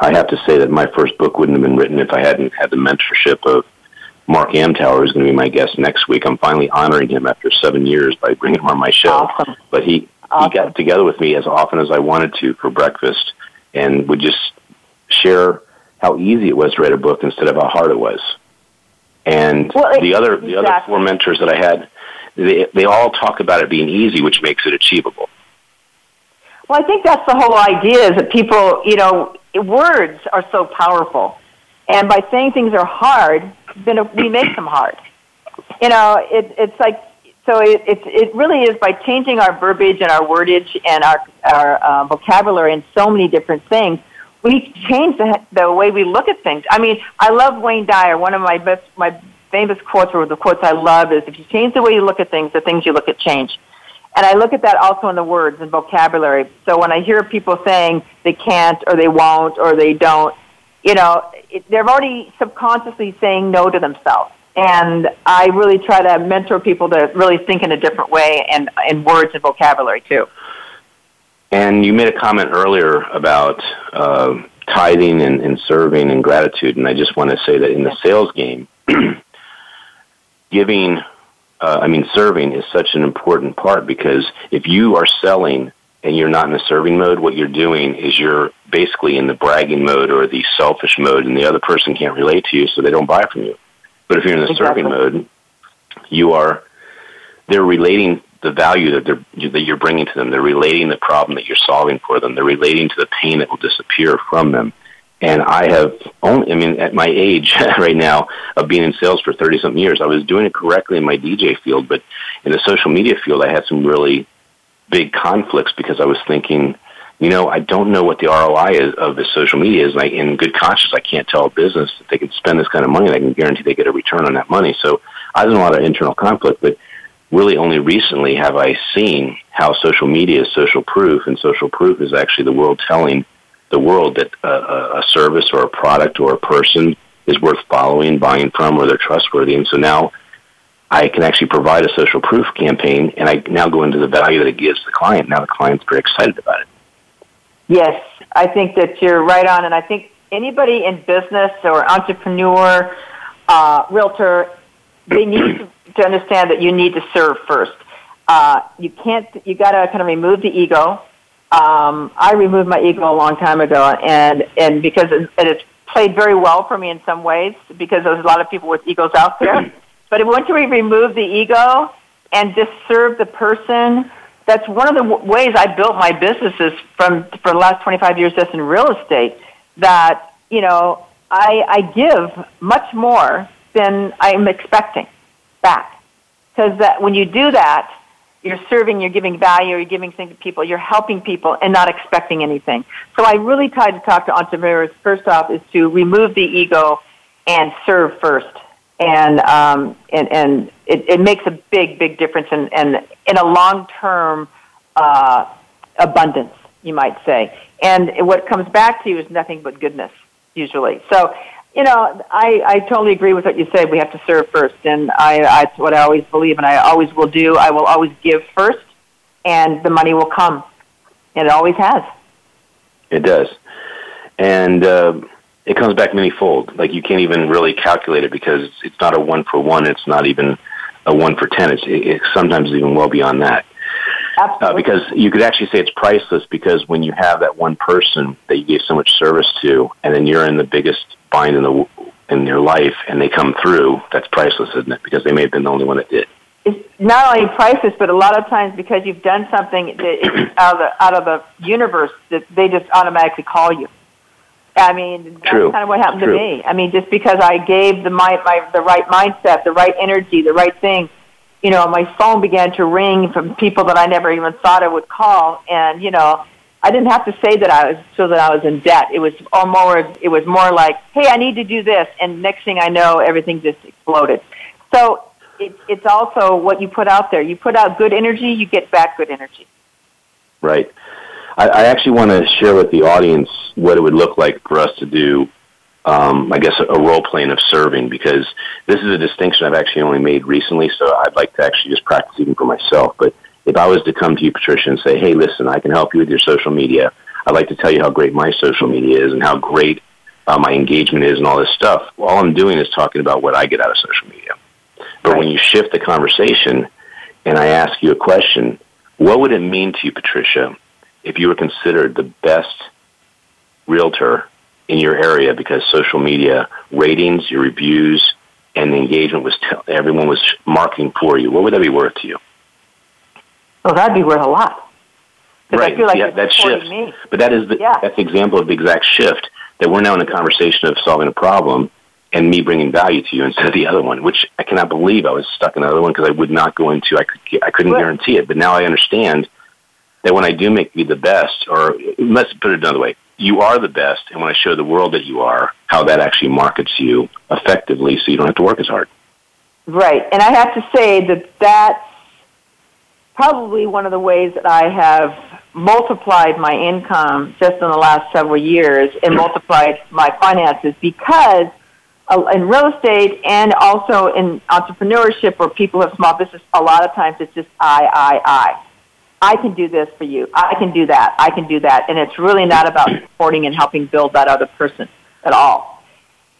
I have to say that my first book wouldn't have been written if I hadn't had the mentorship of Mark Amtower, who's going to be my guest next week. I'm finally honoring him after seven years by bringing him on my show. Awesome. But he, awesome. he got together with me as often as I wanted to for breakfast and would just share how easy it was to write a book instead of how hard it was. And well, it, the other the other four mentors that I had, they they all talk about it being easy, which makes it achievable. Well, I think that's the whole idea is that people, you know, words are so powerful. And by saying things are hard, then we make them hard. You know, it, it's like, so it, it, it really is by changing our verbiage and our wordage and our, our uh, vocabulary and so many different things, we change the, the way we look at things. I mean, I love Wayne Dyer. One of my best, my famous quotes, or the quotes I love, is if you change the way you look at things, the things you look at change. And I look at that also in the words and vocabulary. So when I hear people saying they can't or they won't or they don't, you know, it, they're already subconsciously saying no to themselves. And I really try to mentor people to really think in a different way and in words and vocabulary too. And you made a comment earlier about uh, tithing and, and serving and gratitude. And I just want to say that in the sales game, giving uh, I mean, serving is such an important part because if you are selling and you're not in the serving mode, what you're doing is you're basically in the bragging mode or the selfish mode, and the other person can't relate to you, so they don't buy from you. But if you're in the exactly. serving mode, you are they're relating the value that they're that you're bringing to them. They're relating the problem that you're solving for them. They're relating to the pain that will disappear from them. And I have only, I mean, at my age right now of being in sales for 30 something years, I was doing it correctly in my DJ field, but in the social media field, I had some really big conflicts because I was thinking, you know, I don't know what the ROI is of this social media is. Like in good conscience, I can't tell a business that they can spend this kind of money. And I can guarantee they get a return on that money. So I was in a lot of internal conflict, but really only recently have I seen how social media is social proof, and social proof is actually the world telling the world that a, a service or a product or a person is worth following, buying from, or they're trustworthy. And so now I can actually provide a social proof campaign, and I now go into the value that it gives the client. Now the client's very excited about it. Yes, I think that you're right on, and I think anybody in business or entrepreneur, uh, realtor, they need to, understand that you need to serve first. Uh, you can't. You got to kind of remove the ego. Um, I removed my ego a long time ago, and and because it, it's played very well for me in some ways, because there's a lot of people with egos out there. But once we remove the ego and just serve the person, that's one of the w- ways I built my businesses from for the last 25 years just in real estate. That you know, I, I give much more than I'm expecting back, because that when you do that, you're serving, you're giving value, you're giving things to people, you're helping people, and not expecting anything. So I really try to talk to entrepreneurs. First off, is to remove the ego and serve first and um, and and it, it makes a big big difference in in, in a long term uh, abundance, you might say. And what comes back to you is nothing but goodness usually. So. You know, I, I totally agree with what you said. We have to serve first, and I, I, that's what I always believe, and I always will do. I will always give first, and the money will come. And it always has. It does. And uh, it comes back many-fold. Like you can't even really calculate it because it's not a one for one. It's not even a one for ten. It's it, it sometimes even well beyond that. Absolutely. Uh, because you could actually say it's priceless because when you have that one person that you gave so much service to, and then you're in the biggest bind in the in your life, and they come through, that's priceless, isn't it? Because they may have been the only one that did. It's not only priceless, but a lot of times because you've done something that out of the out of the universe, that they just automatically call you. I mean, that's True. kind of what happened True. to me. I mean, just because I gave the my, my the right mindset, the right energy, the right thing, you know, my phone began to ring from people that I never even thought I would call, and you know, I didn't have to say that I was so that I was in debt. It was all more. It was more like, hey, I need to do this, and next thing I know, everything just exploded. So it, it's also what you put out there. You put out good energy, you get back good energy. Right. I, I actually want to share with the audience what it would look like for us to do, um, I guess, a, a role playing of serving, because this is a distinction I've actually only made recently, so I'd like to actually just practice even for myself. But if I was to come to you, Patricia, and say, hey, listen, I can help you with your social media, I'd like to tell you how great my social media is and how great uh, my engagement is and all this stuff. Well, all I'm doing is talking about what I get out of social media. But Right. when you shift the conversation and I ask you a question, what would it mean to you, Patricia, if you were considered the best realtor in your area because social media ratings, your reviews, and the engagement was t- everyone was marketing for you? What would that be worth to you? Well, that'd be worth a lot. feel like yeah, that shift. me. But that is the, Yeah. that's the example of the exact shift that we're now in a conversation of solving a problem and me bringing value to you instead of the other one, which I cannot believe I was stuck in the other one because I would not go into. I could I couldn't Right. guarantee it, but now I understand that when I do make you the best, or let's put it another way, you are the best, and when I show the world that you are, how that actually markets you effectively, so you don't have to work as hard. Right. And I have to say that that's probably one of the ways that I have multiplied my income just in the last several years and multiplied my finances because uh, in real estate and also in entrepreneurship or people have small business, a lot of times it's just I, I, I. I can do this for you. I can do that. I can do that. And it's really not about supporting and helping build that other person at all.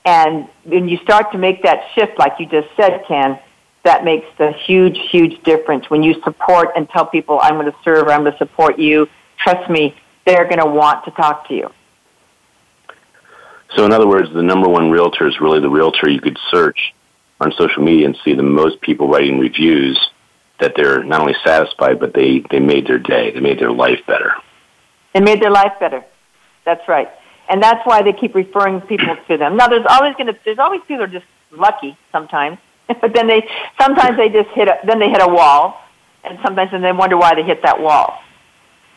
And when you start to make that shift, like you just said, Ken, that makes a huge, huge difference. When you support and tell people, I'm going to serve, I'm going to support you, trust me, they're going to want to talk to you. So, in other words, the number one realtor is really the realtor you could search on social media and see the most people writing reviews that they're not only satisfied, but they, they made their day, they made their life better. It made their life better. That's right. And that's why they keep referring people to them. Now, there's always going to, there's always people who are just lucky sometimes, but then they, sometimes they just hit a, then they hit a wall, and sometimes then they wonder why they hit that wall.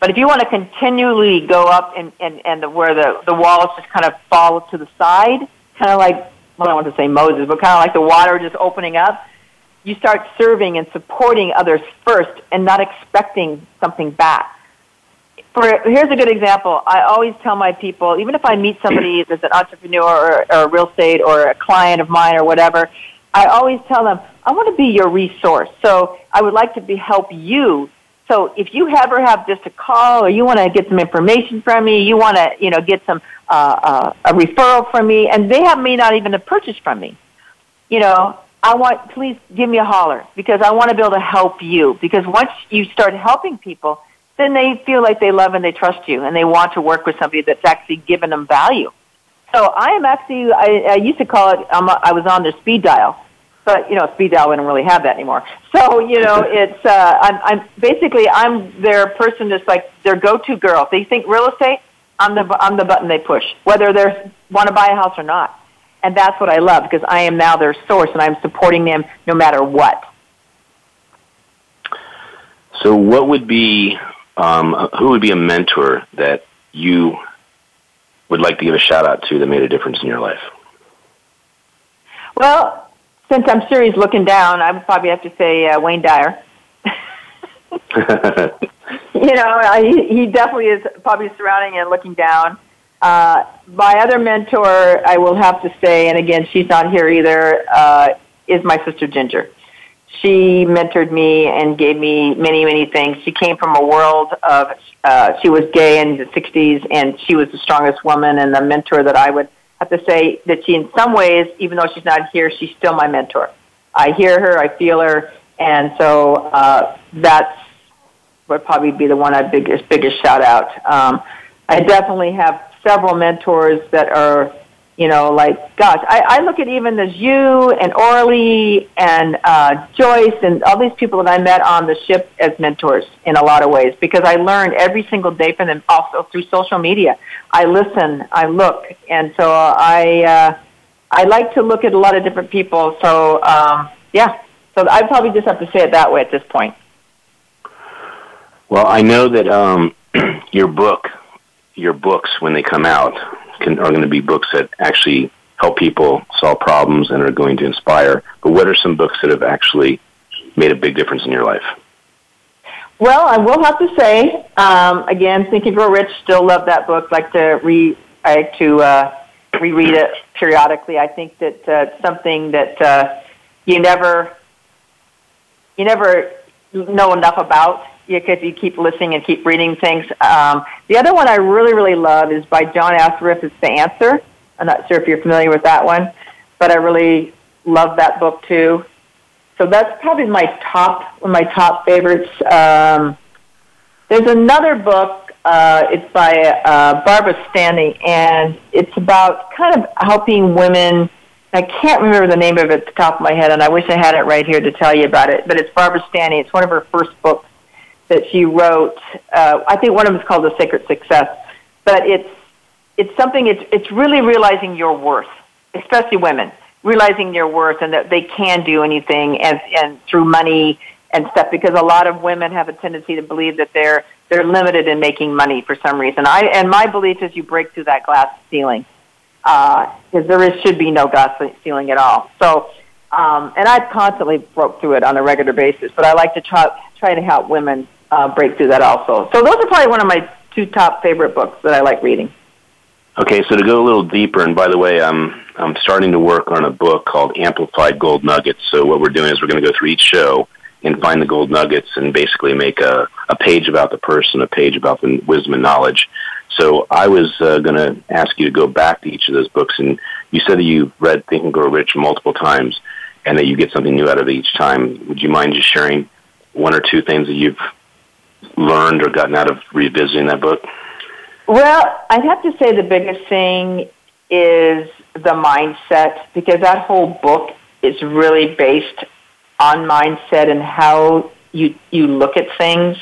But if you want to continually go up and, and, and the, where the, the walls just kind of fall to the side, kind of like, well, I don't want to say Moses, but kind of like the water just opening up, you start serving and supporting others first and not expecting something back. For, here's a good example. I always tell my people, even if I meet somebody that's an entrepreneur or, or real estate or a client of mine or whatever, I always tell them, I want to be your resource. So I would like to be help you so if you ever have just a call or you want to get some information from me, you want to, you know, get some, uh, uh, a referral from me, and they have may not even a purchase from me, you know, I want, please give me a holler because I want to be able to help you. Because once you start helping people, then they feel like they love and they trust you and they want to work with somebody that's actually giving them value. So I am actually, I, I used to call it, I'm, I was on their speed dial but you know, speed dial we don't really have that anymore. So you know, it's uh, I'm, I'm basically I'm their person that's like their go-to girl. If they think real estate, I'm the I'm the button they push, whether they want to buy a house or not. And that's what I love because I am now their source and I'm supporting them no matter what. So, what would be um, who would be a mentor that you would like to give a shout out to that made a difference in your life? Well, since I'm sure he's looking down, I would probably have to say uh, Wayne Dyer. you know, I, he definitely is probably surrounding and looking down. Uh, my other mentor, I will have to say, and again, she's not here either, uh, is my sister Ginger. She mentored me and gave me many, many things. She came from a world of, uh, she was gay in the 60s, and she was the strongest woman and the mentor that I would have to say that she, in some ways, even though she's not here, she's still my mentor. I hear her, I feel her, and so uh, that's would probably be the one I biggest biggest shout out. Um, I definitely have several mentors that are you know, like, gosh, I, I look at even as you and Orly and uh, Joyce and all these people that I met on the ship as mentors in a lot of ways because I learned every single day from them also through social media. I listen, I look, and so I, uh, I like to look at a lot of different people. So, um, yeah, so I probably just have to say it that way at this point. Well, I know that um, your book, your books, when they come out, can, are going to be books that actually help people solve problems and are going to inspire. But what are some books that have actually made a big difference in your life? Well, I will have to say, um, again, Think and Grow Rich. Still love that book. Like to re, I like to uh, reread it periodically. I think that uh, it's something that uh, you never, you never know enough about if you keep listening and keep reading things. Um, the other one I really, really love is by John Assaraf. It's The Answer. I'm not sure if you're familiar with that one, but I really love that book too. So that's probably my top, one of my top favorites. Um, there's another book. Uh, it's by uh, Barbara Stanny, and it's about kind of helping women. I can't remember the name of it at the top of my head, and I wish I had it right here to tell you about it. But it's Barbara Stanny. It's one of her first books that she wrote. Uh, I think one of them is called The Sacred Success, but it's it's something. It's it's really realizing your worth, especially women realizing their worth and that they can do anything and and through money and stuff because a lot of women have a tendency to believe that they're they're limited in making money for some reason. I and my belief is you break through that glass ceiling because uh, there is should be no glass ceiling at all. So. Um, and I've constantly broke through it on a regular basis, but I like to try, try to help women uh, break through that also. So those are probably one of my two top favorite books that I like reading. Okay, so to go a little deeper, and by the way, I'm I'm starting to work on a book called Amplified Gold Nuggets. So what we're doing is we're going to go through each show and find the gold nuggets and basically make a, a page about the person, a page about the wisdom and knowledge. So I was uh, going to ask you to go back to each of those books, and you said that you read Think and Grow Rich multiple times, and that you get something new out of it each time. Would you mind just sharing one or two things that you've learned or gotten out of revisiting that book? Well, I'd have to say the biggest thing is the mindset because that whole book is really based on mindset and how you you look at things.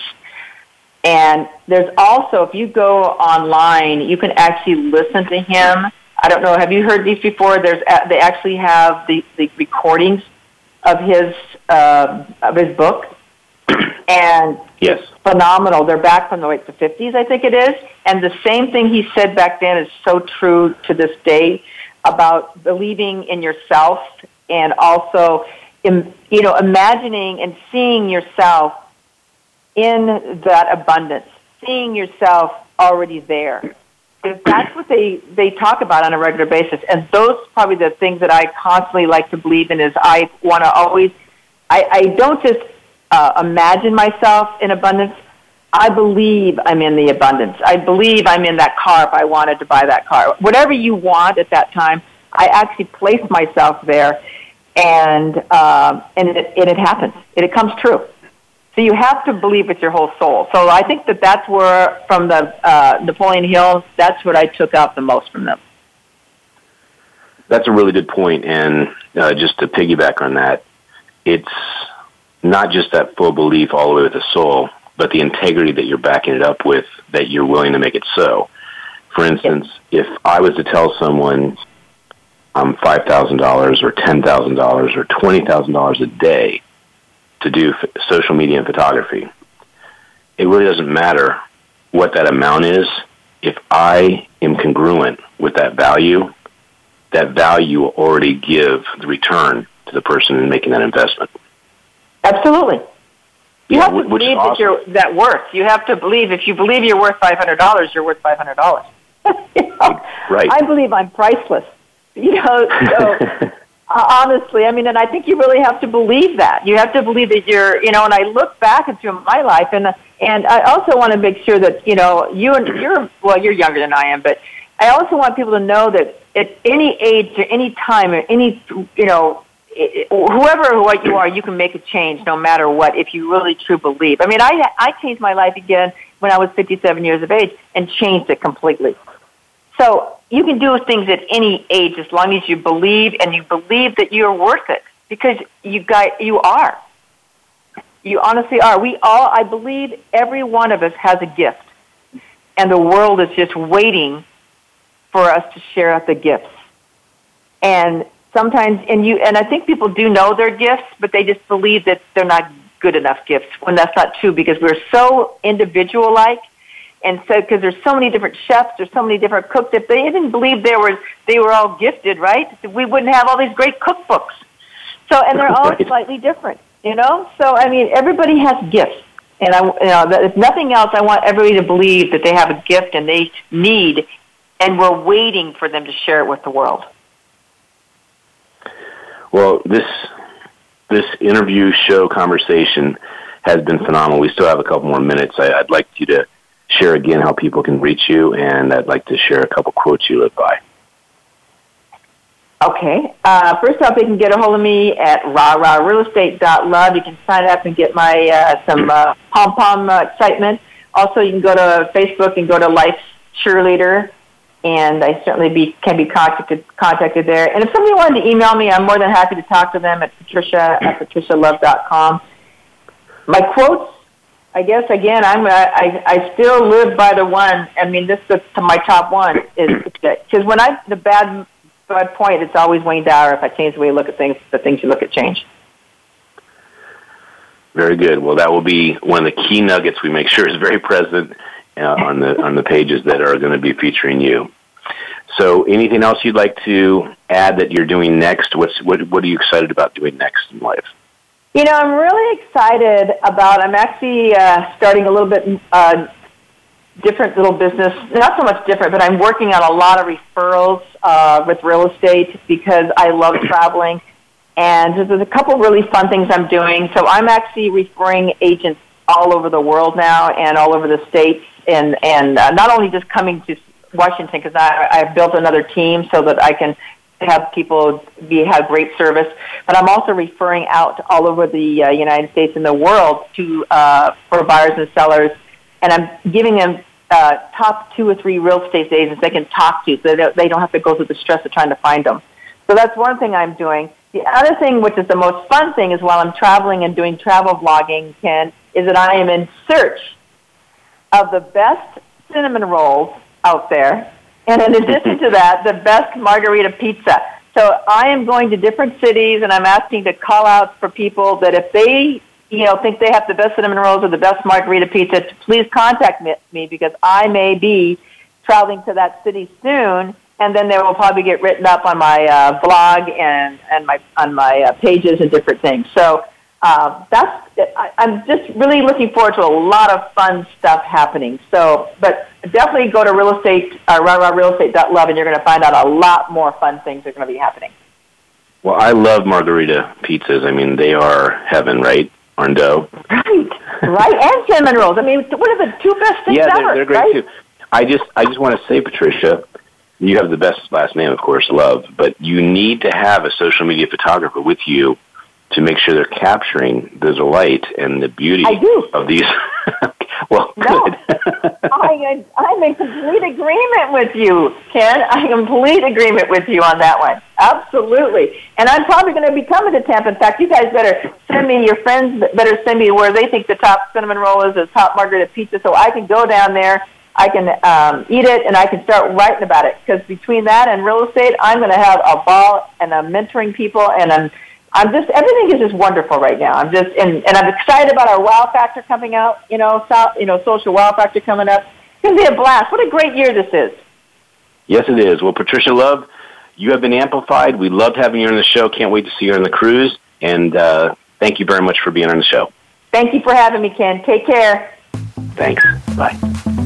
And there's also, if you go online, you can actually listen to him. I don't know. Have you heard these before? There's they actually have the, the recordings of his uh, of his book. And yes. phenomenal. They're back from the like the fifties, I think it is. And the same thing he said back then is so true to this day about believing in yourself and also, in, you know, imagining and seeing yourself in that abundance, seeing yourself already there. Because that's what they, they talk about on a regular basis. And those probably the things that I constantly like to believe in is I want to always, I, I don't just uh, imagine myself in abundance. I believe I'm in the abundance. I believe I'm in that car if I wanted to buy that car. Whatever you want at that time, I actually place myself there, and uh, and it, and it happens. And it comes true. So you have to believe with your whole soul. So I think that that's where, from the uh, Napoleon Hill, that's what I took out the most from them. That's a really good point, and uh, just to piggyback on that, it's not just that full belief all the way with the soul, but the integrity that you're backing it up with, that you're willing to make it so. For instance, if I was to tell someone I'm $5,000 or $10,000 or $20,000 a day to do f- social media and photography, it really doesn't matter what that amount is. If I am congruent with that value, that value will already give the return to the person making that investment. Absolutely. You Yeah, have to wh- which is believe that you're that worth. You have to believe if you believe you're worth five hundred dollars, you're worth five hundred dollars. Right. I believe I'm priceless. You know, so uh, honestly, I mean, and I think you really have to believe that. You have to believe that you're, you know. And I look back into my life, and and I also want to make sure that you know you and you're well, you're younger than I am, but I also want people to know that at any age, or any time, or any you know whoever or what you are, you can make a change no matter what if you really true believe. I mean, I I changed my life again when I was 57 years of age and changed it completely. So you can do things at any age as long as you believe and you believe that you're worth it because you got you are. You honestly are. We all, I believe, every one of us has a gift, and the world is just waiting for us to share out the gifts. And sometimes, and you, and I think people do know their gifts, but they just believe that they're not good enough gifts when that's not true because we're so individual-like and so because there's so many different chefs, there's so many different cooks. If they didn't believe there was they were all gifted, right? We wouldn't have all these great cookbooks. So and they're all slightly different, you know. So I mean, everybody has gifts, and I, you know, if nothing else, I want everybody to believe that they have a gift and they need, and we're waiting for them to share it with the world. Well, this this interview show conversation has been phenomenal. We still have a couple more minutes. I, I'd like you to share again how people can reach you, and I'd like to share a couple quotes you live by. Okay. Uh, first off, they can get a hold of me at rahrahrealestate.love. You can sign up and get my uh, some uh, pom pom uh, excitement. Also, you can go to Facebook and go to Life Cheerleader, and I certainly be can be contacted contacted there. And if somebody wanted to email me, I'm more than happy to talk to them at patricia at patricialove.com. My quotes, I guess again, I'm I, I, still live by the one. I mean, this is my top one is because when I the bad bad point, it's always Wayne Dyer. If I change the way you look at things, the things you look at change. Very good. Well, that will be one of the key nuggets we make sure is very present uh, on the on the pages that are going to be featuring you. So, anything else you'd like to add that you're doing next? What's what What are you excited about doing next in life? You know, I'm really excited about. I'm actually uh, starting a little bit uh, different little business. Not so much different, but I'm working on a lot of referrals uh, with real estate because I love traveling, and there's a couple really fun things I'm doing. So I'm actually referring agents all over the world now and all over the states, and and uh, not only just coming to Washington because I I've built another team so that I can have people be have great service, but I'm also referring out all over the uh, United States and the world to uh, for buyers and sellers, and I'm giving them uh, top two or three real estate agents they can talk to, so they don't, they don't have to go through the stress of trying to find them. So that's one thing I'm doing. The other thing, which is the most fun thing, is while I'm traveling and doing travel vlogging, Ken, is that I am in search of the best cinnamon rolls out there, and in addition to that, the best margarita pizza. So I am going to different cities, and I'm asking to call out for people that if they you know, think they have the best cinnamon rolls or the best margarita pizza, to please contact me because I may be traveling to that city soon, and then they will probably get written up on my uh, blog and and my on my uh, pages and different things. So uh, that's I, I'm just really looking forward to a lot of fun stuff happening. So, but definitely go to real estate uh, love, and you're going to find out a lot more fun things are going to be happening. Well, I love margarita pizzas. I mean, they are heaven, right? Arndo. Right, right, and cinnamon rolls. I mean, what are the two best things yeah, ever? Yeah, they're, they're great right? too. I just, I just want to say, Patricia, you have the best last name, of course, Love, but you need to have a social media photographer with you to make sure they're capturing the delight and the beauty of these. well, no, I, I'm in complete agreement with you, Ken. I'm in complete agreement with you on that one. Absolutely. And I'm probably going to be coming to Tampa. In fact, you guys better send me your friends. Better send me where they think the top cinnamon roll is, the top margarita pizza, so I can go down there. I can um, eat it and I can start writing about it because between that and real estate, I'm going to have a ball and I'm mentoring people and I'm I'm just everything is just wonderful right now. I'm just and, and I'm excited about our wow factor coming out. You know, so, you know, social wow factor coming up. It's gonna be a blast. What a great year this is. Yes, it is. Well, Patricia Love, you have been amplified. We loved having you on the show. Can't wait to see you on the cruise. And uh, thank you very much for being on the show. Thank you for having me, Ken. Take care. Thanks. Bye.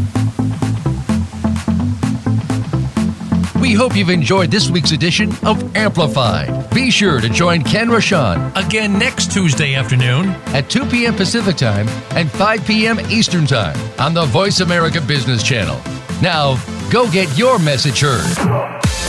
We hope you've enjoyed this week's edition of Amplified. Be sure to join Ken Rochon again next Tuesday afternoon at 2 p.m. Pacific Time and 5 p.m. Eastern Time on the Voice America Business Channel. Now, go get your message heard.